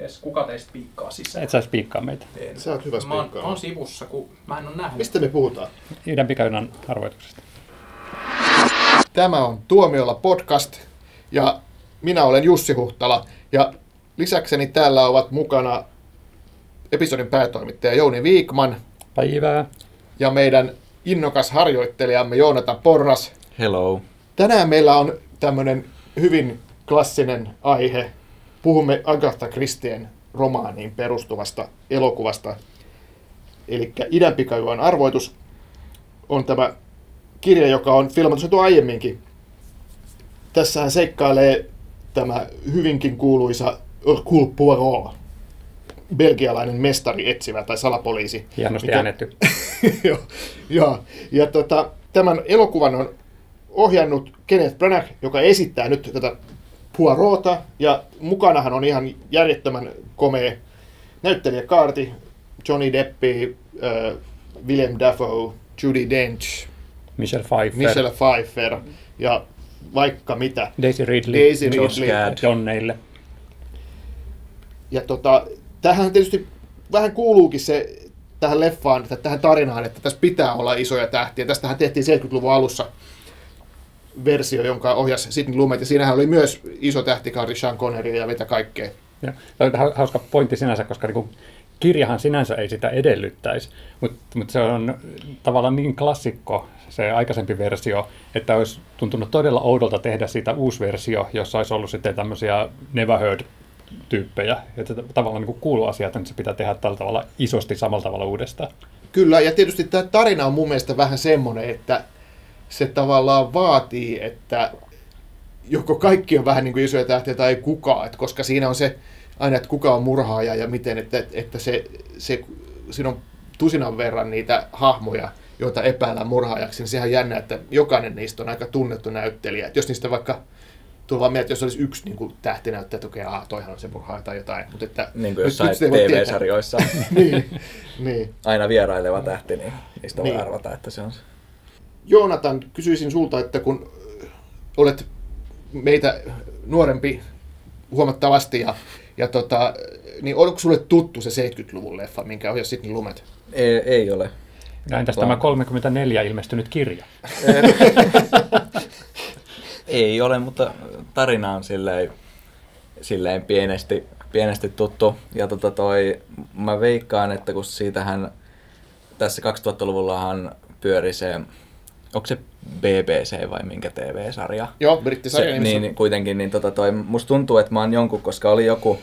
Jes, kuka teistä piikkaa sisään? Et saisi piikkaa meitä. En. Sä oot hyvä Mä oon, oon sivussa, kun mä en ole nähnyt. Mistä me puhutaan? Idän pikajunan arvoituksesta. Tämä on Tuomiolla podcast ja minä olen Jussi Huhtala ja lisäkseni täällä ovat mukana episodin päätoimittaja Jouni Viikman Päivää. ja meidän innokas harjoittelijamme Joonatan Porras. Hello. Tänään meillä on tämmöinen hyvin klassinen aihe. Puhumme Agatha Christien romaaniin perustuvasta elokuvasta. Eli Idän pikajuon arvoitus on tämä kirja, joka on filmatisoitu aiemminkin. Tässähän seikkailee tämä hyvinkin kuuluisa Hercule Poirot, belgialainen mestari etsivä tai salapoliisi. Hienosti mikä- äänetty. Joo, joo. Ja tota, tämän elokuvan on ohjannut Kenneth Branagh, joka esittää nyt tätä Poirota, ja mukanahan on ihan järjettömän komea näyttelijäkaarti, Johnny Deppi, äh, William Dafoe, Judy Dench, Michelle Pfeiffer. Michelle Pfeiffer ja vaikka mitä. Daisy Ridley. Daisy Josh Ridley. Gad. Jonneille. Ja tota, tähän tietysti vähän kuuluukin se tähän leffaan, että tähän tarinaan, että tässä pitää olla isoja tähtiä. Tästähän tehtiin 70-luvun alussa versio, jonka ohjasi Sidney Lumet, ja siinähän oli myös iso tähtikaari Sean Connery ja mitä kaikkea. Ja, tämä on hau- hauska pointti sinänsä, koska niin kirjahan sinänsä ei sitä edellyttäisi, mutta mut se on tavallaan niin klassikko, se aikaisempi versio, että olisi tuntunut todella oudolta tehdä siitä uusi versio, jossa olisi ollut sitten tämmöisiä never heard tyyppejä, että tavallaan niin kuuluu asiat, että se pitää tehdä tällä tavalla isosti samalla tavalla uudestaan. Kyllä, ja tietysti tämä tarina on mun mielestä vähän semmoinen, että se tavallaan vaatii, että joko kaikki on vähän niin kuin isoja tähtiä tai ei kukaan, että koska siinä on se aina, että kuka on murhaaja ja miten, että, että se, se, siinä on tusinan verran niitä hahmoja, joita epäillään murhaajaksi, niin sehän on jännä, että jokainen niistä on aika tunnettu näyttelijä. Että jos niistä vaikka tulee vaan mieleen, että jos olisi yksi niin kuin tähtinäyttäjä, että okei, aha, toihan on se murhaaja tai jotain. Mutta että, Niin kuin jossain voi. TV-sarjoissa niin, niin. aina vieraileva tähti, niin niistä voi Niin. arvata, että se on se. Joonatan, kysyisin sulta, että kun olet meitä nuorempi huomattavasti, ja, ja tota, niin onko sulle tuttu se 70-luvun leffa, minkä ohjasi Sidney Lumet? Ei, ei ole. Ja entäs Vaan- tämä 34 ilmestynyt kirja? Ei ole, mutta tarina on silleen, silleen pienesti, pienesti tuttu. Ja tota toi, mä veikkaan, että kun siitähän tässä 2000-luvullahan pyöri se, onko se BBC vai minkä TV-sarja? Joo, brittisarja Se, niin, niin, kuitenkin, niin tota toi, musta tuntuu, että mä oon jonkun, koska oli joku,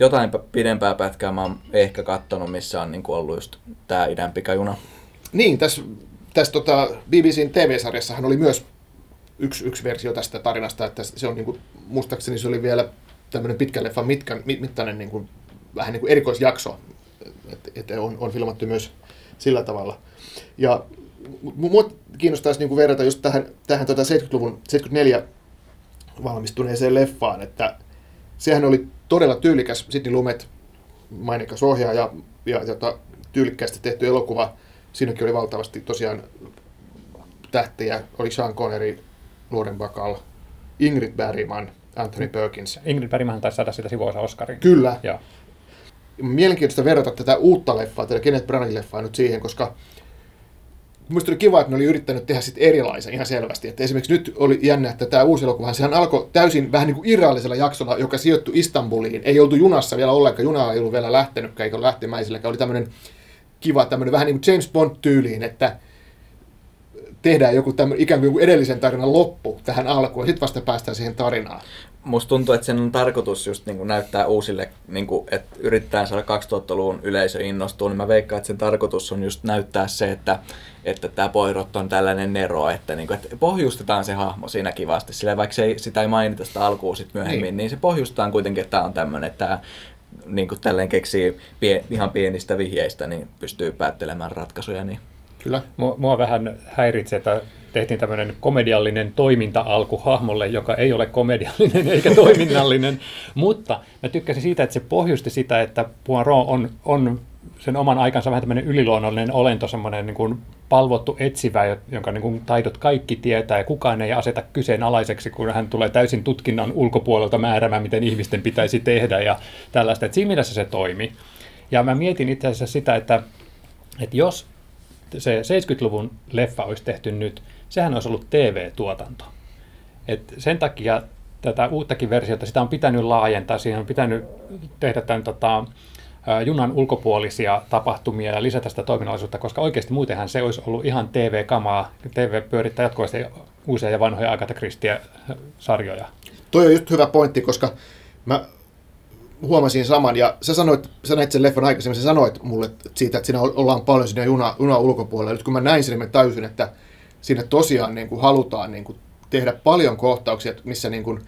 jotain pidempää pätkää mä oon ehkä kattonut, missä on niin ollut just tää idän pikajuna. Niin, tässä, tässä tota, BBCn TV-sarjassahan oli myös yksi, yksi versio tästä tarinasta, että se on niin kuin, muistaakseni se oli vielä tämmöinen pitkän leffan mitkä, mit, mittainen niin kuin, vähän niin kuin erikoisjakso, että et on, on filmattu myös sillä tavalla. Ja mua kiinnostaisi niin kuin verrata just tähän, tähän tota 70-luvun, 74 valmistuneeseen leffaan, että sehän oli todella tyylikäs Sidney Lumet, mainikas ohjaaja ja jota, tyylikkäästi tehty elokuva. Siinäkin oli valtavasti tosiaan tähtejä. Oli Sean Connery, Lauren Bacall, Ingrid Bergman, Anthony Perkins. Ingrid Bergman taisi saada sitä sivuosa Oscarin. Kyllä. Joo. Mielenkiintoista verrata tätä uutta leffaa, tätä Kenneth Branaghn leffaa nyt siihen, koska Mielestäni oli kiva, että ne oli yrittänyt tehdä sitten erilaisen ihan selvästi. Että esimerkiksi nyt oli jännä, että tämä uusi elokuva, sehän alkoi täysin vähän niin kuin irrallisella jaksolla, joka sijoittui Istanbuliin. Ei oltu junassa vielä ollenkaan, juna ei ollut vielä lähtenytkään, eikä ollut lähtemäisilläkään. Oli tämmöinen kiva, tämmöinen vähän niin kuin James Bond-tyyliin, että tehdään joku tämmöinen ikään kuin edellisen tarinan loppu tähän alkuun, ja sitten vasta päästään siihen tarinaan. Musta tuntuu, että sen on tarkoitus just niin kuin näyttää uusille, niin kuin, että yrittää saada 2000-luvun yleisö innostua, niin mä veikkaan, että sen tarkoitus on just näyttää se, että että tämä Poirot on tällainen nero, että, niin kuin, että pohjustetaan se hahmo siinä kivasti, sillä vaikka se ei, sitä ei mainita sitä alkuun sit myöhemmin, Niin. niin. niin se pohjustetaan kuitenkin, että tämä on tämmöinen, että tämä niin kuin tälleen keksii pie, ihan pienistä vihjeistä, niin pystyy päättelemään ratkaisuja. Niin. Kyllä. Mua, mua vähän häiritsee, että tehtiin tämmöinen komediallinen toiminta-alku hahmolle, joka ei ole komediallinen eikä toiminnallinen, mutta mä tykkäsin siitä, että se pohjusti sitä, että Poirot on, on sen oman aikansa vähän tämmöinen yliluonnollinen olento, semmoinen niin kuin palvottu etsivä, jonka niin kuin taidot kaikki tietää ja kukaan ei aseta kyseenalaiseksi, kun hän tulee täysin tutkinnan ulkopuolelta määräämään, miten ihmisten pitäisi tehdä ja tällaista. Että siinä mielessä se toimi. Ja mä mietin itse asiassa sitä, että, että jos se 70-luvun leffa olisi tehty nyt, sehän olisi ollut TV-tuotanto. Et sen takia tätä uuttakin versiota, sitä on pitänyt laajentaa, siihen on pitänyt tehdä tämän tota, junan ulkopuolisia tapahtumia ja lisätä sitä toiminnallisuutta, koska oikeasti muutenhan se olisi ollut ihan TV-kamaa. TV pyörittää jatkuvasti uusia ja vanhoja Agatha Christie-sarjoja. Toi on just hyvä pointti, koska mä huomasin saman, ja sä sanoit, sä näit sen leffan aikaisemmin, sä sanoit mulle siitä, että siinä ollaan paljon siinä juna, juna ulkopuolella. Nyt kun mä näin sen, niin mä tajusin, että siinä tosiaan niin kuin halutaan niin kuin tehdä paljon kohtauksia, missä niin kuin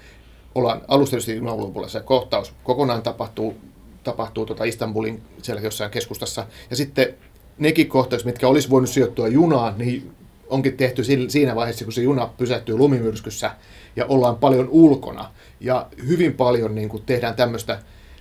ollaan alusta junan ulkopuolella. Se kohtaus kokonaan tapahtuu, tapahtuu tuota Istanbulin siellä jossain keskustassa. Ja sitten nekin kohtaukset, mitkä olisi voinut sijoittua junaan, niin onkin tehty siinä vaiheessa, kun se juna pysähtyy lumimyrskyssä ja ollaan paljon ulkona. Ja hyvin paljon niin kuin tehdään tämmöistä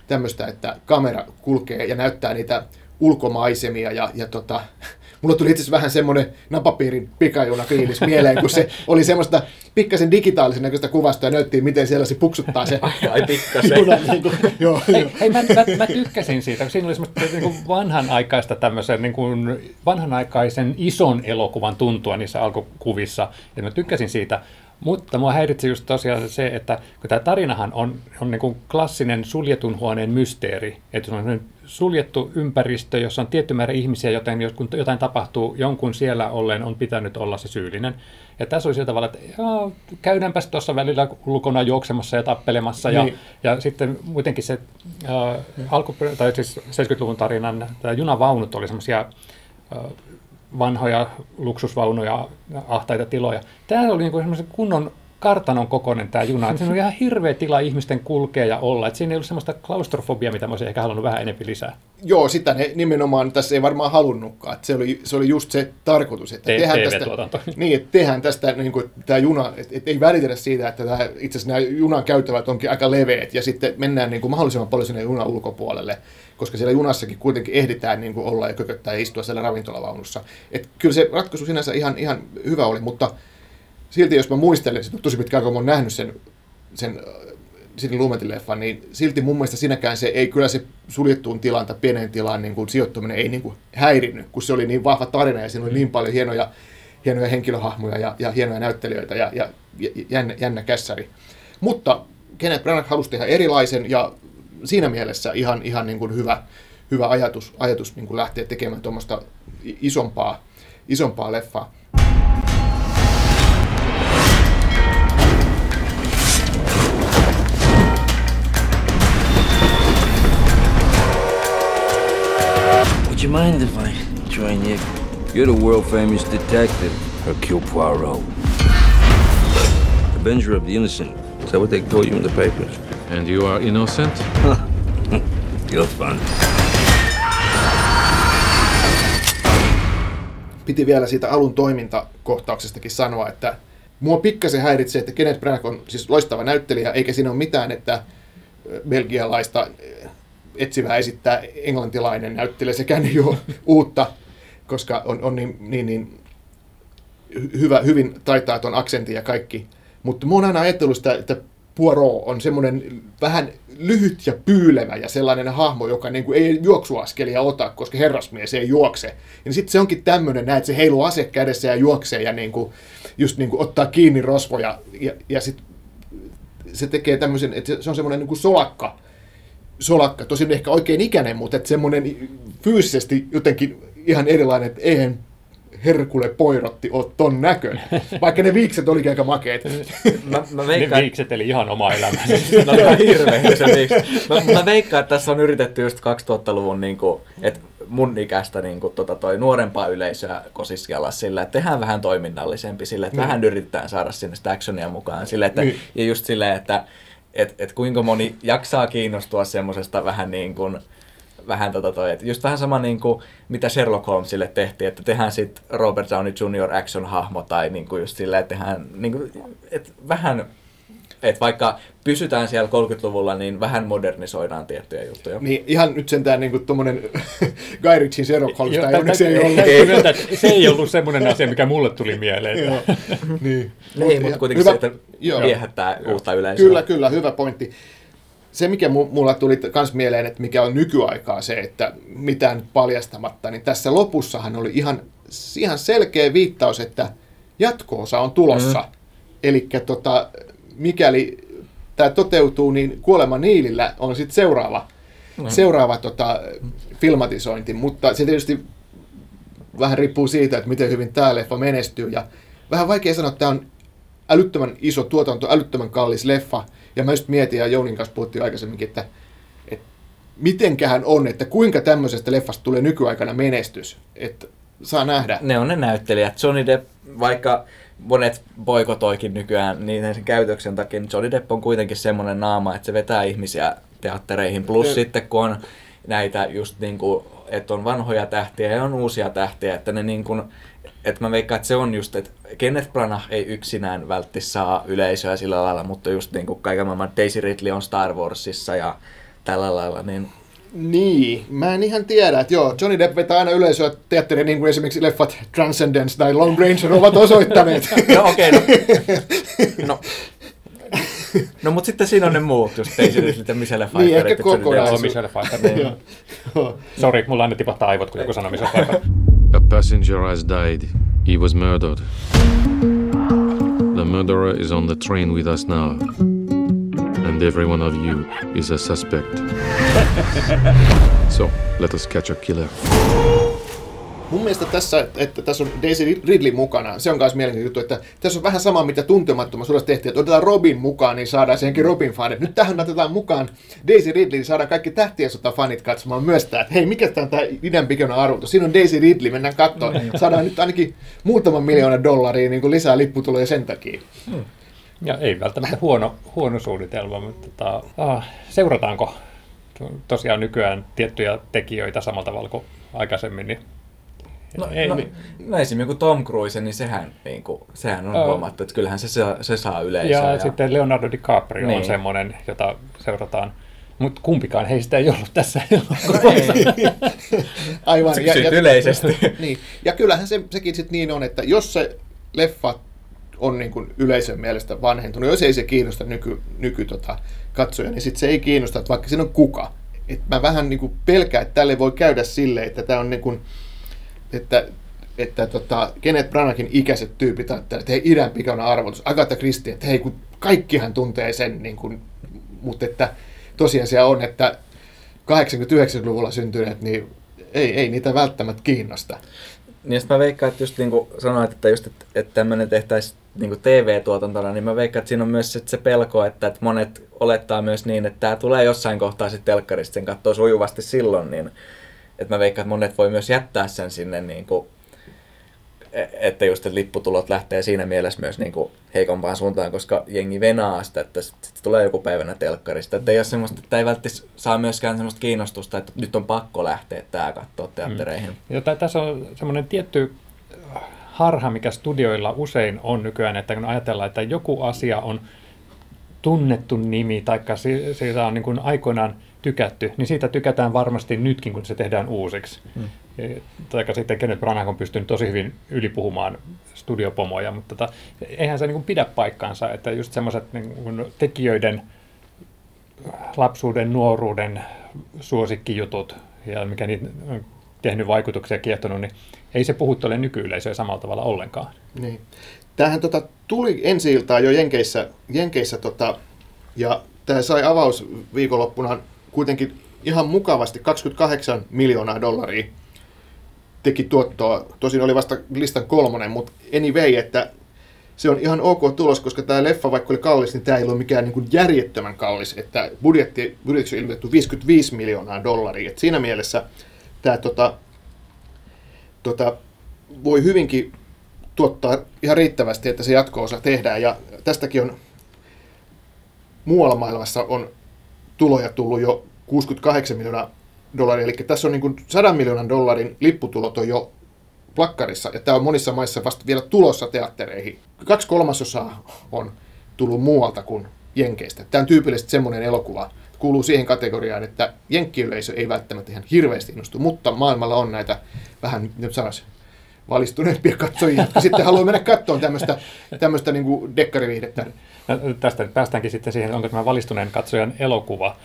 tämmöistä, että kamera kulkee ja näyttää niitä ulkomaisemia ja, ja tota, mulla tuli itse asiassa vähän semmoinen napapiirin pikajuna fiilis mieleen, kun se oli semmoista pikkasen digitaalisen näköistä kuvasta ja näyttiin, miten siellä se puksuttaa se ai, ai pikkasen. juna. Niin kuin, joo, hei, joo. hei mä, mä, mä, tykkäsin siitä, kun siinä oli semmoista niin kuin vanhanaikaista tämmöisen niin kuin vanhanaikaisen ison elokuvan tuntua niissä alkukuvissa, ja mä tykkäsin siitä, mutta mua häiritsi just tosiaan se, että kun tämä tarinahan on, on niin kuin klassinen suljetun huoneen mysteeri, että se on suljettu ympäristö, jossa on tietty määrä ihmisiä, joten jos kun jotain tapahtuu, jonkun siellä ollen on pitänyt olla se syyllinen. Ja tässä oli sillä tavalla, että jaa, käydäänpäs tuossa välillä ulkona juoksemassa ja tappelemassa. Niin. Ja, ja sitten muutenkin se äh, alku, tai siis 70-luvun tarinan tämä junavaunut oli semmoisia äh, vanhoja luksusvaunuja, ahtaita tiloja. Tämä oli niin semmoisen kunnon kartanon kokoinen tämä juna. Siinä on ihan hirveä tila ihmisten kulkea ja olla. Et siinä ei ollut semmoista klaustrofobiaa, mitä mä olisin ehkä halunnut vähän enemmän lisää. Joo, sitä ne nimenomaan tässä ei varmaan halunnutkaan. Et se, oli, se oli just se tarkoitus, että Te- tehdään tästä, niin, että tehdään tästä niin kuin, tämä juna, että et ei välitetä siitä, että tämä, itse asiassa nämä junan käytävät onkin aika leveät ja sitten mennään niin kuin mahdollisimman paljon sinne junan ulkopuolelle koska siellä junassakin kuitenkin ehditään niin kuin olla ja kököttää ja istua siellä ravintolavaunussa. Et kyllä se ratkaisu sinänsä ihan, ihan hyvä oli, mutta silti jos mä muistelen, että tosi pitkään kun mä oon nähnyt sen, sen Sidney Lumetin leffan, niin silti mun mielestä sinäkään se ei kyllä se suljettuun tilaan tai pienen tilaan niin kuin sijoittuminen ei niin kuin häirinnyt, kun se oli niin vahva tarina ja siinä oli niin paljon hienoja, hienoja henkilöhahmoja ja, ja hienoja näyttelijöitä ja, ja jännä, jännä kässäri. Mutta Kenneth Branagh halusi tehdä erilaisen ja siinä mielessä ihan, ihan niin kuin hyvä, hyvä ajatus, ajatus niin kuin lähteä tekemään tuommoista isompaa, isompaa leffaa. Would you mind if I join you? You're the world famous detective, Hercule Poirot. Avenger of the innocent. Is that what they call you in the papers? And you are innocent? You're fun. Piti vielä siitä alun toimintakohtauksestakin sanoa, että mua pikkasen häiritsee, että Kenneth Branagh on siis loistava näyttelijä, eikä siinä ole mitään, että belgialaista etsivää esittää englantilainen näyttelijä sekään ei ole uutta, koska on, on niin, niin, niin hyvä, hyvin taitaa tuon aksentin ja kaikki. Mutta mä oon aina ajatellut sitä, että Poirot on semmoinen vähän lyhyt ja pyylevä ja sellainen hahmo, joka niin kuin ei juoksuaskelia ota, koska herrasmies ei juokse. Ja sitten se onkin tämmöinen, näet, se heiluu ase kädessä ja juoksee ja niin kuin, just niin kuin ottaa kiinni rosvoja. Ja, ja sitten se tekee tämmöisen, että se on semmoinen niin solakka, solakka, tosin ehkä oikein ikäinen, mutta semmoinen fyysisesti jotenkin ihan erilainen, että eihän Herkule Poirotti ole ton näköinen. Vaikka ne viikset olikin aika makeet. Mä, mä Ne veikkaan, viikset eli ihan oma elämä. No ihan hirveä se viiksi. Mä, mä veikkaan, että tässä on yritetty just 2000-luvun, niin kuin, että mun ikäistä niin kuin, tota, toi nuorempaa yleisöä kosiskella sillä, että tehdään vähän toiminnallisempi sillä, että Niin. vähän yritetään saada sinne sitä actionia mukaan. Sillä, että, Niin. Ja just silleen, että et, et kuinka moni jaksaa kiinnostua semmoisesta vähän niin kuin, vähän tota toi, että just vähän sama niin kuin, mitä Sherlock Holmesille tehtiin, että tehdään sitten Robert Downey Jr. action-hahmo tai niin kuin just silleen, että tehdään niin kuin, että vähän et vaikka pysytään siellä 30-luvulla, niin vähän modernisoidaan tiettyjä juttuja. Niin ihan nyt sentään niin tuommoinen Guy Ritchie Sherlock Holmes, tai onneksi ei ollut. se ei ollut semmoinen asia, mikä mulle tuli mieleen. Niin. Niin, mutta kuitenkin Hyvä- se, että viehättää uutta yleisöä. Kyllä, kyllä, hyvä pointti. Se, mikä mu- mulla tuli myös mieleen, että mikä on nykyaikaa se, että mitään paljastamatta, niin tässä lopussahan oli ihan, ihan selkeä viittaus, että jatko-osa on tulossa. Mm. Eli tota, mikäli tämä toteutuu, niin Kuolema Niilillä on sitten seuraava, mm. seuraava tota, filmatisointi, mutta se tietysti vähän riippuu siitä, että miten hyvin tämä leffa menestyy. Ja vähän vaikea sanoa, että tämä on älyttömän iso tuotanto, älyttömän kallis leffa. Ja mä just mietin, ja Jounin kanssa puhuttiin aikaisemminkin, että, että mitenkähän on, että kuinka tämmöisestä leffasta tulee nykyaikana menestys. Että saa nähdä. Ne on ne näyttelijät. Johnny Depp, vaikka monet boikotoikin nykyään niiden sen käytöksen takia, niin Johnny Depp on kuitenkin semmoinen naama, että se vetää ihmisiä teattereihin. Plus Ne- sitten kun on näitä just niin kuin, että on vanhoja tähtiä ja on uusia tähtiä, että ne niin kuin, että mä veikkaan, että se on just, että Kenneth Branagh ei yksinään vältti saa yleisöä sillä lailla, mutta just niin kuin kaiken maailman Daisy Ridley on Star Warsissa ja tällä lailla, niin Niin, mä en ihan tiedä, että joo, Johnny Depp vetää aina yleisöä teatteriin, niin kuin esimerkiksi leffat Transcendence tai Long Ranger ovat osoittaneet. No okei, okay, no. no. No mutta sitten siinä on ne muut, just Daisy Ridley ja Michelle Pfeiffer. Niin, ehkä kokonaisuus. Michelle Pfeiffer. Joo. Sori, mulla aina tipahtaa aivot, kun joku sanoo Michelle Pfeiffer. A passenger has died. He was murdered. The murderer is on the train with us now. And every one of you is a suspect. so, let us catch a killer. Mun mielestä tässä, että tässä on Daisy Ridley mukana, se on myös mielenkiintoinen juttu, että tässä on vähän sama, mitä tuntemattomassa sodassa tehtiin, että otetaan Robin mukaan, niin saadaan senkin Robin fanit. Nyt tähän otetaan mukaan Daisy Ridley, niin saadaan kaikki tähtien sota fanit katsomaan myös tämä, että hei, mikä tämä on tämä idän pikana arvotus? Siinä on Daisy Ridley, mennään katsomaan. Saadaan nyt ainakin muutama miljoona dollaria niin kuin lisää lipputuloja sen takia. Ja ei välttämättä huono, huono suunnitelma, mutta tota, ah, seurataanko to- tosiaan nykyään tiettyjä tekijöitä samalla tavalla kuin aikaisemmin, niin No, ei, no, niin. no esimerkiksi kuin Tom Cruise, niin sehän, niin kuin, sehän on Ö. huomattu, että kyllähän se, saa- se saa yleisöä. ja, ja sitten Leonardo DiCaprio niin. on semmoinen, jota seurataan. Mutta kumpikaan heistä ei ollut tässä elokuvassa. Aivan. Se kysyt yleisesti. niin. Ja kyllähän se, sekin sitten niin on, että jos se leffa on niin kuin yleisön mielestä vanhentunut, jos ei se kiinnosta nyky, nyky tota, katsoja, niin sitten se ei kiinnosta, että vaikka siinä on kuka. Et mä vähän niin kuin pelkään, että tälle voi käydä silleen, että tämä on niin kuin, että että tota, Kenneth Branaghin ikäiset tyypit ajattelevat, että hei, idän pikana arvotus, Agatha Christie, että hei, kun kaikkihan tuntee sen, niin kuin, mutta että tosiasia on, että 80-90-luvulla syntyneet, niin ei, ei niitä välttämättä kiinnosta. Niin mä veikkaan, että just niin kuin sanoit, että, just, että, että tämmöinen tehtäisiin niin TV-tuotantona, niin mä veikkaan, että siinä on myös se pelko, että, että monet olettaa myös niin, että tämä tulee jossain kohtaa sitten telkkarista, sen katsoo sujuvasti silloin, niin että mä veikkaan, että monet voi myös jättää sen sinne niin kuin, e- että just että lipputulot lähtee siinä mielessä myös niin kuin heikompaan suuntaan, koska jengi venaa sitä, että sitten sit tulee joku päivänä telkkarista. Että ei ole semmoista, että ei välttämättä saa myöskään semmoista kiinnostusta, että nyt on pakko lähteä tää katsoa teattereihin. Ja tä- tässä on semmoinen tietty harha, mikä studioilla usein on nykyään, että kun ajatellaan, että joku asia on tunnettu nimi, tai siitä on niin kuin aikoinaan tykätty, niin siitä tykätään varmasti nytkin, kun se tehdään uusiksi. Hmm. Tai sitten Kenneth Branagh on pystynyt tosi hyvin ylipuhumaan studiopomoja, mutta tota, eihän se niin kuin pidä paikkaansa, että just semmoiset niin tekijöiden lapsuuden, nuoruuden suosikkijutut, ja mikä niitä on tehnyt vaikutuksia ja kiehtonut, niin ei se puhuttele nykyyleisöä samalla tavalla ollenkaan. Niin. Tämähän tota, tuli ensi iltaa jo Jenkeissä, Jenkeissä tota, ja tämä sai avaus viikonloppuna kuitenkin ihan mukavasti 28 miljoonaa dollaria teki tuottoa. Tosin oli vasta listan kolmonen, mutta anyway, että se on ihan ok tulos, koska tämä leffa, vaikka oli kallis, niin tämä ei ole mikään niin järjettömän kallis. Että budjetti, budjetti on ilmoitettu 55 miljoonaa dollaria. Et siinä mielessä tämä tota, tota, voi hyvinkin tuottaa ihan riittävästi, että se jatko-osa tehdään. Ja tästäkin on muualla maailmassa on tuloja tullut jo 68 miljoonaa dollaria. Eli tässä on niin kuin 100 miljoonan dollarin lipputulot on jo plakkarissa. Ja tämä on monissa maissa vasta vielä tulossa teattereihin. Kaksi kolmasosaa on tullut muualta kuin Jenkeistä. Tämä on tyypillisesti semmoinen elokuva, kuuluu siihen kategoriaan, että jenkkiyleisö ei välttämättä ihan hirveästi innostu, mutta maailmalla on näitä vähän, nyt sanoisi, valistuneempia katsojia, jotka sitten haluaa mennä katsomaan tämmöistä, tämmöistä niin kuin dekkariviihdettä. No, tästä päästäänkin sitten siihen, onko tämä valistuneen katsojan elokuva.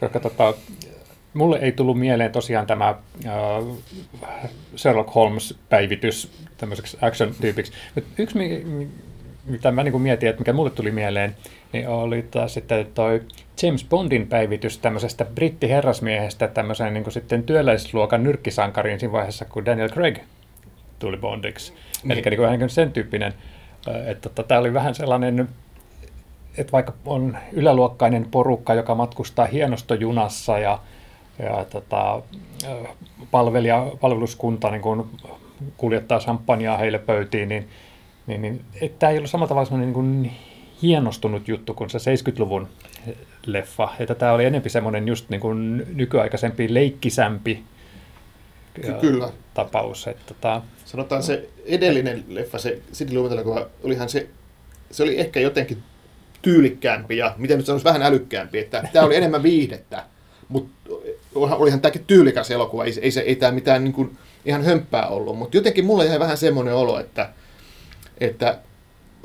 Koska tota, mulle ei tullut mieleen tosiaan tämä äh, Sherlock Holmes-päivitys tämmöiseksi action-tyypiksi. Mut yksi, mi- mi- mitä mä niin mietin, että mikä mulle tuli mieleen, niin oli taas sitten toi James Bondin päivitys tämmöisestä brittiherrasmiehestä tämmöiseen niin sitten työläisluokan nyrkkisankariin siinä vaiheessa, kun Daniel Craig tuli Bondiksi. Niin. Eli niin kuin sen tyyppinen, äh, että tota, tämä oli vähän sellainen, että vaikka on yläluokkainen porukka, joka matkustaa hienostojunassa ja, ja tota, äh, palvelija, palveluskunta niin kuin kuljettaa champagnea heille pöytiin, niin, niin, niin tämä ei ollut samalla tavalla sellainen niin kuin hienostunut juttu kuin se 70-luvun leffa. Että tämä oli enempi semmoinen just niin kuin nykyaikaisempi, leikkisämpi kyllä. tapaus. Että tota, Sanotaan se edellinen leffa, se Sidney Lumet elokuva, olihan se, se oli ehkä jotenkin tyylikkäämpi ja miten nyt sanoisi vähän älykkäämpi, että tämä oli enemmän viihdettä, mutta olihan tämäkin tyylikäs elokuva, ei, se- ei, se, ei tämä mitään niin kuin ihan hömppää ollut, mutta jotenkin mulla jäi vähän semmoinen olo, että, että,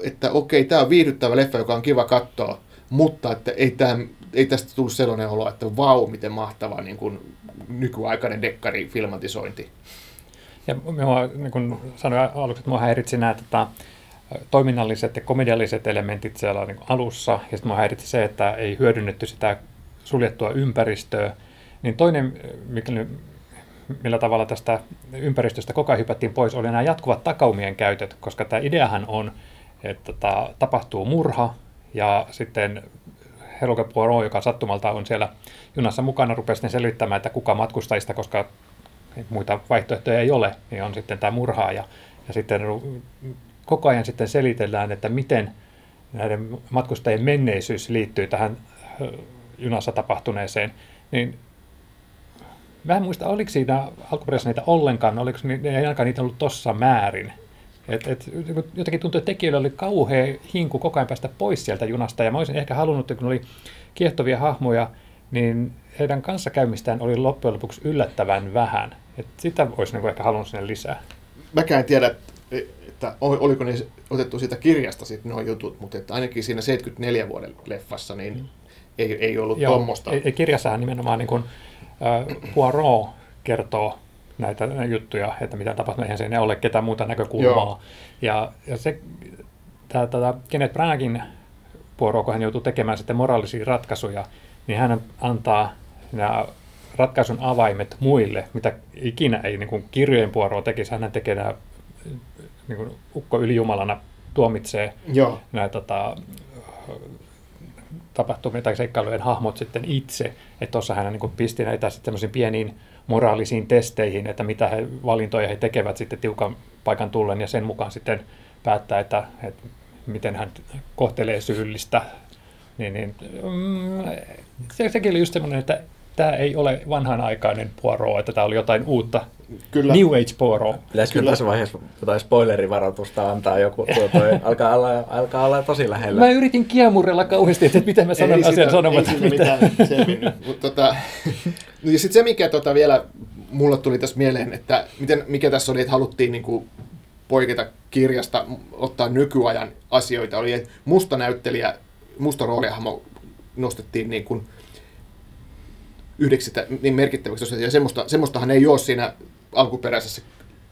että okei, tämä on viihdyttävä leffa, joka on kiva katsoa, mutta että ei, tämä, ei tästä tullut sellainen olo, että vau, miten mahtava niin kuin nykyaikainen dekkari filmatisointi. Ja minua, niin kuin sanoin aluksi, että minua häiritsi nämä tota, toiminnalliset ja komedialliset elementit siellä niin alussa, ja sitten minua häiritsi se, että ei hyödynnetty sitä suljettua ympäristöä. Niin toinen, mikä, millä tavalla tästä ympäristöstä koko ajan hypättiin pois, oli nämä jatkuvat takaumien käytöt, koska tämä ideahan on, että tota, tapahtuu murha, ja sitten Helge Poirot, joka sattumalta on siellä junassa mukana, rupesi selvittämään, että kuka matkustajista, koska muita vaihtoehtoja ei ole, niin on sitten tämä murhaaja. Ja sitten koko ajan sitten selitellään, että miten näiden matkustajien menneisyys liittyy tähän junassa tapahtuneeseen. Niin mä en muista, oliko siinä alkuperäisessä niitä ollenkaan, oliko ni- ei ainakaan niitä ollut tossa määrin. Et, et, jotenkin tuntui, että tekijöillä oli kauhea hinku koko ajan päästä pois sieltä junasta, ja mä olisin ehkä halunnut, että kun oli kiehtovia hahmoja, niin heidän kanssakäymistään oli loppujen lopuksi yllättävän vähän. Et sitä olisi niin ehkä halunnut sinne lisää. mäkään en tiedä, että oliko ne otettu siitä kirjasta sitten nuo jutut, mutta että ainakin siinä 74 vuoden leffassa niin ei, ei ollut tuommoista. kirjassahan nimenomaan niin kuin, äh, Poirot kertoo näitä juttuja, että mitä tapahtuu, eihän siinä ole ketään muuta näkökulmaa. Joo. Ja, ja se, tämä, tämä Kenneth Branaghin Poirot, kun hän joutuu tekemään sitten moraalisia ratkaisuja, niin hän antaa nämä ratkaisun avaimet muille, mitä ikinä ei niin kuin kirjojen Poirot tekisi. Hän tekee nämä niin kuin ukko ylijumalana tuomitsee Joo. nämä tota, tapahtumien tai seikkailujen hahmot sitten itse. Että tuossa hän niin kuin pisti näitä sitten pieniin moraalisiin testeihin, että mitä he, valintoja he tekevät sitten tiukan paikan tullen ja sen mukaan sitten päättää, että, että miten hän kohtelee syyllistä. Niin, niin, mm, se, sekin oli just semmoinen, että tämä ei ole vanhanaikainen Poirot, että tämä oli jotain uutta. Kyllä. New Age Poirot. Pitäisikö Kyllä. tässä vaiheessa jotain spoilerivaroitusta antaa joku, tuo, toi, alkaa, olla, alkaa olla tosi lähellä. Mä yritin kiemurrella kauheasti, että miten mä sanon Ei asian siitä- sanomatta ei siitä mitään selvinnyt. Mut tota, no ja sitten se, mikä tota vielä mulla tuli tässä mieleen, että miten, mikä tässä oli, että haluttiin niin kuin poiketa kirjasta, ottaa nykyajan asioita, oli että musta näyttelijä, musta roolihahmo nostettiin niin kuin yhdeksi niin merkittäväksi, ja semmoista, semmoistahan ei ole siinä alkuperäisessä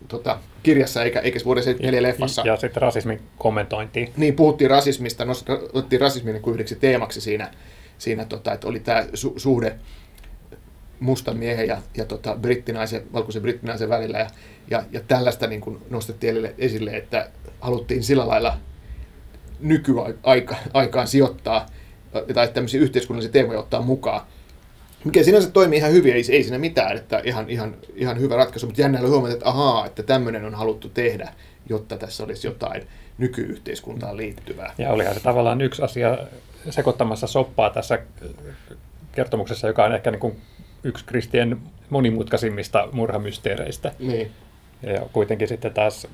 tota, kirjassa eikä, eikä vuoden 74 leffassa. Ja sitten rasismin kommentointi. Niin, puhuttiin rasismista, nos- otettiin rasismin niin kuin yhdeksi teemaksi siinä, siinä tota, että oli tämä su- suhde mustan miehen ja, ja tota, brittinaisen, valkoisen brittinaisen välillä. Ja, ja, ja tällaista niin kuin nostettiin esille- esille, että haluttiin sillä lailla nykyaikaan sijoittaa tai tämmöisiä yhteiskunnallisia teemoja ottaa mukaan. Mikä sinänsä toimii ihan hyvin, ei, ei siinä mitään, että ihan, ihan, ihan hyvä ratkaisu, mutta jännä oli huomata, että ahaa, että tämmöinen on haluttu tehdä, jotta tässä olisi jotain nykyyhteiskuntaan liittyvää. Ja olihan se tavallaan yksi asia sekoittamassa soppaa tässä kertomuksessa, joka on ehkä niin kuin yksi kristien monimutkaisimmista murhamysteereistä. Niin. Ja kuitenkin sitten taas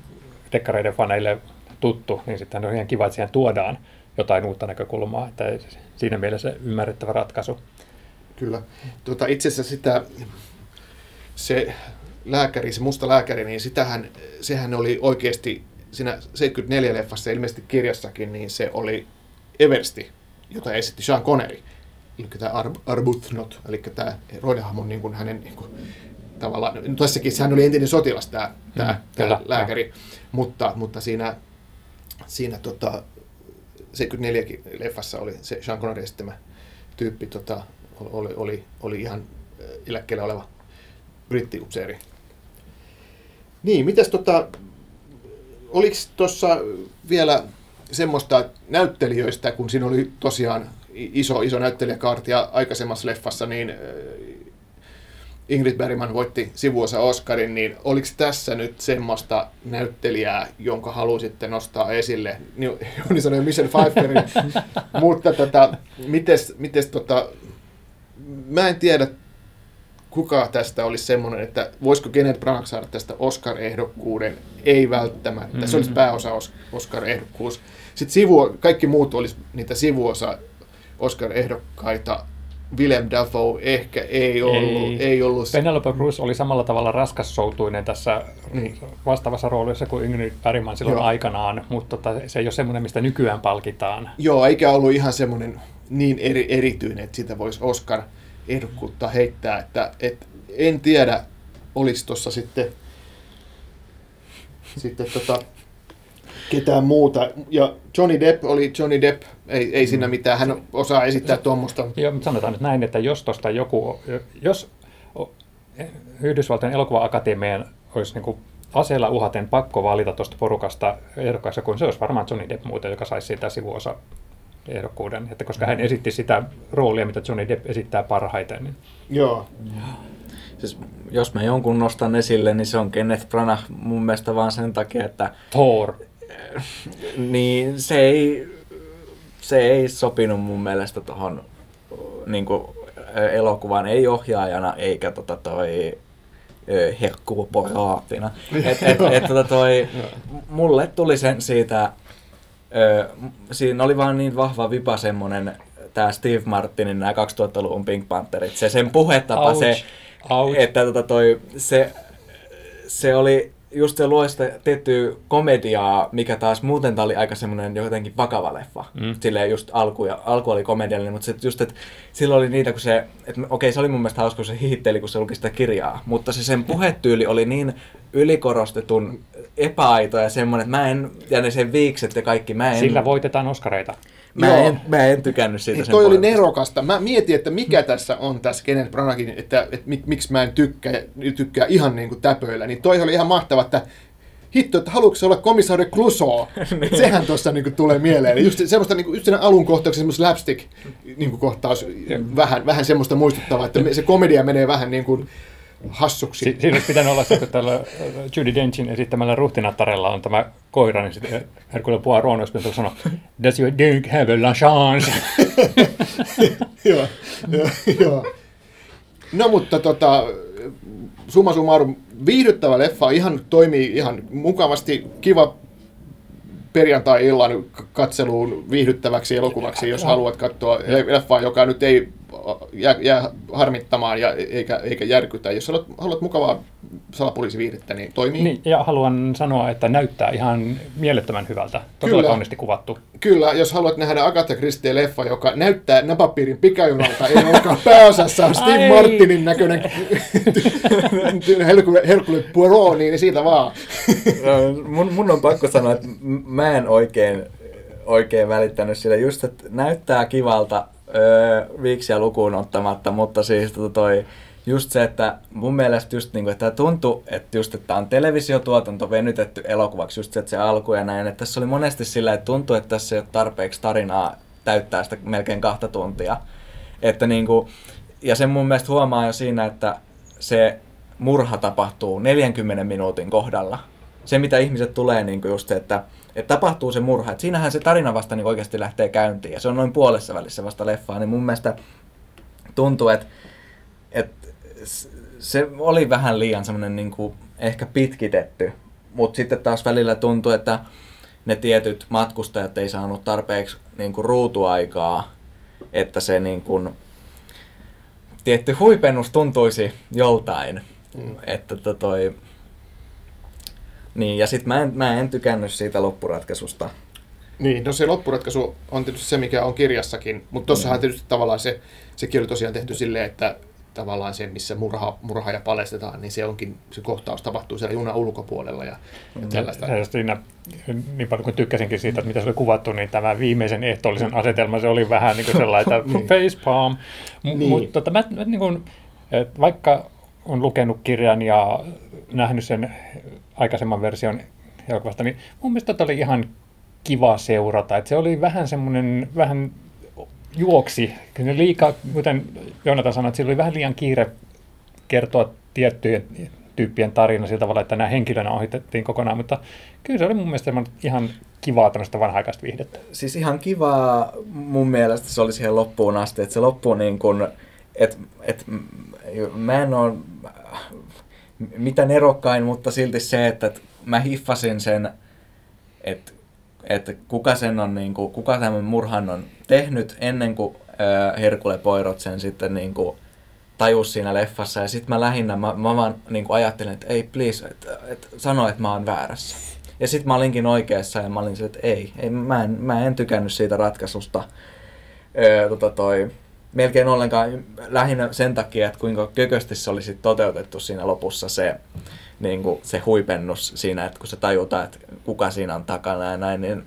dekkareiden faneille tuttu, niin sitten on ihan kiva, että siihen tuodaan jotain uutta näkökulmaa. Että siinä mielessä ymmärrettävä ratkaisu. Kyllä. Tuota, itse asiassa sitä, se lääkäri, se musta lääkäri, niin sitähän, sehän oli oikeasti siinä 74-leffassa, ilmeisesti kirjassakin, niin se oli Eversti, jota esitti Sean Connery. Eli tämä Ar- Arbuthnot, eli tämä Roidehamon niin kuin hänen niin kuin, tavallaan, no tässäkin hän oli entinen sotilas tämä, tämä, Mm, tämä kyllä, lääkäri, mutta, mutta siinä, siinä tota, 74 leffassa oli se Sean Connery esittämä tyyppi, tota, oli, oli, oli ihan äh, eläkkeellä oleva brittiupseeri. Niin, mitäs tota, oliko tuossa vielä semmoista näyttelijöistä, kun siinä oli tosiaan iso, iso näyttelijäkaarti ja aikaisemmassa leffassa, niin äh, Ingrid Bergman voitti sivuosa Oscarin, niin oliko tässä nyt semmoista näyttelijää, jonka halusitte nostaa esille? Niin, Joni sanoi Michelle Pfeifferin, mutta tota, mites, mites tota, mä en tiedä, kuka tästä olisi semmoinen, että voisiko Kenneth Branagh saada tästä Oscar-ehdokkuuden? Ei välttämättä. Se olisi pääosa Os- Oscar-ehdokkuus. Sitten sivu, kaikki muut olisi niitä sivuosa Oscar-ehdokkaita. Willem Dafoe ehkä ei ollut. Ei, ei ollut. Penelope Cruz oli samalla tavalla raskassoutuinen tässä Niin. vastaavassa roolissa kuin Ingrid Bergman silloin Joo. aikanaan, mutta tota, se ei ole semmoinen, mistä nykyään palkitaan. Joo, eikä ollut ihan semmoinen niin eri, erityinen, että sitä voisi Oscar-ehdokkuutta heittää. Että, et, en tiedä, oliko tuossa sitten, sitten tota, ketään muuta. Ja Johnny Depp oli Johnny Depp, ei, ei siinä mitään, hän osaa esittää tuommoista. Joo, mutta sanotaan nyt näin, että jos tuosta joku, jos Yhdysvaltain elokuva-akatemian olisi niin kuin aseella uhaten pakko valita tuosta porukasta ehdokkaassa, kun se olisi varmaan Johnny Depp muuten, joka saisi siitä sivuosa ehdokkuuden, että koska hän esitti sitä roolia, mitä Johnny Depp esittää parhaiten. Niin. Joo, Siis, jos mä jonkun nostan esille, niin se on Kenneth Branagh mun mielestä vaan sen takia, että Thor. niin se ei, se ei sopinut mun mielestä tuohon niin elokuvan, ei ohjaajana eikä tota toi ö, herkkuporaatina. Et, et, et, tota toi, mulle tuli sen siitä, siinä oli vaan niin vahva vipa semmonen, tämä Steve Martinin nämä 2000-luvun Pink Pantherit, se sen puhetapa, Ouch. se, Ouch. että tota toi, se, se oli just se luo sitä tiettyä komediaa, mikä taas muuten tää oli aika semmoinen jotenkin vakava leffa. Mm. Silleen just alku, ja, alku oli komediallinen, mutta se, just, että silloin oli niitä, kun se, että okei se oli mun mielestä hauska, kun se hihitteli, kun se luki sitä kirjaa, mutta se sen puhetyyli oli niin ylikorostetun epäaito ja semmoinen, että mä en, ja ne sen viikset ja kaikki, mä en, Sillä voitetaan Oscareita. Mä Joo. en, mä en tykännyt siitä Niin sen toi oli nerokasta. Mä mietin, että mikä tässä on tässä Kenneth Branaghin, että, että mik, miksi mä en tykkää, tykkää ihan niin kuin täpöillä. Niin toi oli ihan mahtava, että hitto, että haluatko olla komissaari Clouseau? Et sehän tuossa niin tulee mieleen. Eli Just semmoista niin kuin, just alun kohtauksen semmoista slapstick niin kuin kohtaus, vähän, vähän semmoista muistuttavaa, että se komedia menee vähän niin kuin hassuksi. Si- siinä olisi pitänyt olla se, kun tällä äh, Judy Denchin esittämällä ruhtinattarella on tämä koira, niin sitten Hercule Poirot olisi pitänyt sanoa, Does your dog have la chance? joo, joo, joo. No mutta tota, summa summarum, viihdyttävä leffa, ihan toimii ihan mukavasti, kiva perjantai-illan katseluun viihdyttäväksi elokuvaksi, jos haluat katsoa leffaa, joka nyt ei jää, jää harmittamaan ja eikä, eikä järkytä. Jos haluat, haluat mukavaa salapoliisiviihdettä, niin toimii. niin, ja haluan sanoa, että näyttää ihan mielettömän hyvältä. Todella Kyllä. kauniisti kuvattu. Kyllä, jos haluat nähdä Agatha Christie leffa, joka näyttää napapiirin pikajunalta, ei olekaan pääosassa on Steve Ai. Martinin näköinen Hercule, Poirot, niin siitä vaan. Joo, mun, mun on pakko sanoa, että mä en oikein, oikein välittänyt sille. Just, että näyttää kivalta öö, viiksiä lukuun ottamatta, mutta siis tota toi, just se, että mun mielestä just niin kuin, että tää tuntuu, että just, että on televisiotuotanto venytetty elokuvaksi, just se, että se alku ja näin, että tässä oli monesti sillä, että tuntuu, että tässä ei ole tarpeeksi tarinaa täyttää sitä melkein kahta tuntia. Että niin kuin, ja sen mun mielestä huomaa jo siinä, että se murha tapahtuu 40 minuutin kohdalla. Se, mitä ihmiset tulee niin kuin just se, että, että tapahtuu se murha. Että siinähän se tarina vasta niin oikeasti lähtee käyntiin. Ja se on noin puolessa välissä vasta leffaa. Niin mun mielestä tuntuu, että, että se oli vähän liian semmoinen niin kuin ehkä pitkitetty. Mutta sitten taas välillä tuntuu, että ne tietyt matkustajat ei saanut tarpeeksi niin kuin ruutuaikaa, että se niin kuin, tietty huipennus tuntuisi joltain. Mm. Että to toi, niin, ja sitten mä en, mä en tykännyt siitä loppuratkaisusta. Niin, no se loppuratkaisu on tietysti se, mikä on kirjassakin, mutta tossahan mm. tietysti tavallaan se, sekin oli tosiaan tehty silleen, että tavallaan se, missä murha, murha ja palestetaan, niin se onkin, se kohtaus tapahtuu siellä junan ulkopuolella ja, ja Mm. tällaista. Ja siinä, niin paljon kuin tykkäsinkin siitä, että mitä se oli kuvattu, niin tämä viimeisen ehtoollisen asetelma, se oli vähän niin kuin sellainen, että facepalm. M- Niin. Mutta tota, mä, mä niin kuin, et vaikka on lukenut kirjan ja nähnyt sen aikaisemman version elokuvasta, niin mun mielestä tota oli ihan kiva seurata. Et se oli vähän semmoinen, vähän juoksi. Kyllä liikaa, kuten Joonatan sanoi, että sillä oli vähän liian kiire kertoa tiettyjen tyyppien tarina sillä tavalla, että nämä henkilönä ohitettiin kokonaan, mutta kyllä se oli mun mielestä ihan kivaa tämmöistä vanha-aikaista viihdettä. Siis ihan kivaa mun mielestä se oli siihen loppuun asti, että se loppuu niin kuin, että et, mä en ole mitä nerokkain, mutta silti se, että et mä hiffasin sen, että että kuka sen on, niin kuin, kuka tämän murhan on tehnyt ennen kuin äh, Herkule Poirot sen sitten niin kuin, tajus siinä leffassa. Ja sitten mä lähinnä, mä, mä vaan niin kuin ajattelin, että ei please, että et, sano, että mä oon väärässä. Ja sitten mä olinkin oikeassa ja mä olin sille, että ei, ei mä, en, mä en tykännyt siitä ratkaisusta. Öö, tota toi, melkein ollenkaan lähinnä sen takia, että kuinka kökösti se oli sit toteutettu siinä lopussa se, niin kuin se huipennus siinä, että kun se tajutaan, että kuka siinä on takana ja näin, niin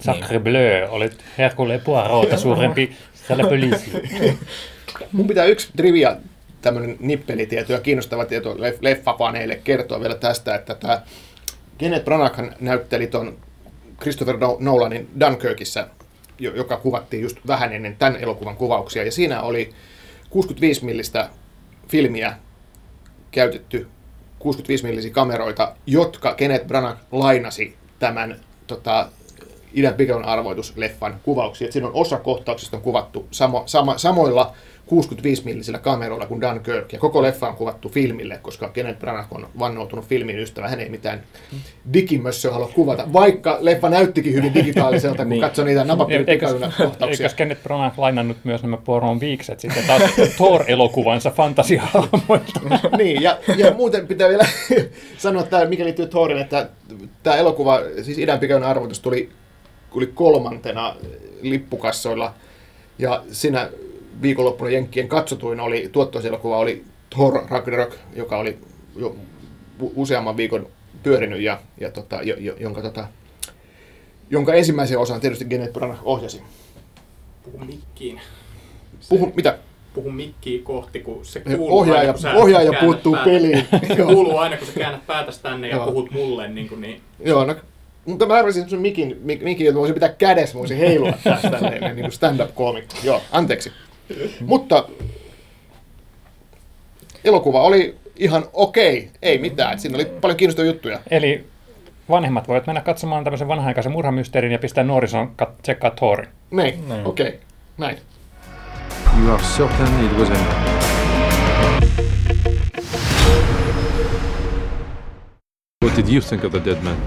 Sacre bleu, olit Hercule Poirota suurempi siellä poliisi. Mun pitää yksi trivia, tämmöinen nippelitieto ja kiinnostava tieto leff- leffafaneille kertoa vielä tästä, että tämä Kenneth Branagh näytteli ton Christopher No- Nolanin Dunkirkissä, joka kuvattiin just vähän ennen tämän elokuvan kuvauksia. Ja siinä oli 65 millistä filmiä käytetty 65 millisiä kameroita, jotka Kenneth Branagh lainasi tämän tota, idän pikon arvoitusleffan kuvauksia. Et siinä on osa kohtauksista on kuvattu samo, sama, samoilla 65 millisillä kameroilla kuin Dunkirk, ja koko leffa on kuvattu filmille, koska Kenneth Branagh on vannoutunut filmin ystävä, hän ei mitään digimössöä halua kuvata, vaikka leffa näyttikin hyvin digitaaliselta, kun Niin. katsoi niitä Eikös, kohtauksia. eikös Kenneth Branagh lainannut myös nämä Poiron viikset sitten taas Thor-elokuvansa fantasiahahmoilta? niin, ja, ja muuten pitää vielä sanoa, että mikä liittyy Thorin, että tämä elokuva, siis idän pikainen arvoitus tuli, tuli kolmantena lippukassoilla, ja siinä viikonloppuna Jenkkien katsotuin oli, tuottoiselokuva oli Thor Ragnarok, joka oli jo useamman viikon pyörinyt, ja, ja tota, jo, jo, jonka, tota, jonka ensimmäisen osan tietysti Kenneth Branagh ohjasi. Puhu mikkiin. Puhu, mitä? Puhu mikkiin kohti, kun se kuuluu Ohjaaja, aina, kun sä ohjaaja puuttuu päätä. peliin. Kuuluu aina, kun sä käännät päätäsi tänne ja Joo. puhut mulle, niin, kuin, niin Joo, no, mutta mä arvasin sun mikin, mik- mikin, että mä voisin pitää kädessä, voisin heilua tästä näin, niin kuin stand-up-koomikko. Joo, anteeksi. Mutta elokuva oli ihan okei, ei mitään. Siinä oli paljon kiinnostavia juttuja. Eli vanhemmat voivat mennä katsomaan tämmöisen vanha-aikaisen murhamysteerin ja pistää nuorison kat- tsekkaa Thorin. Näin, Näin. okei, okay. näin. You are certain it was What did you think of the dead man?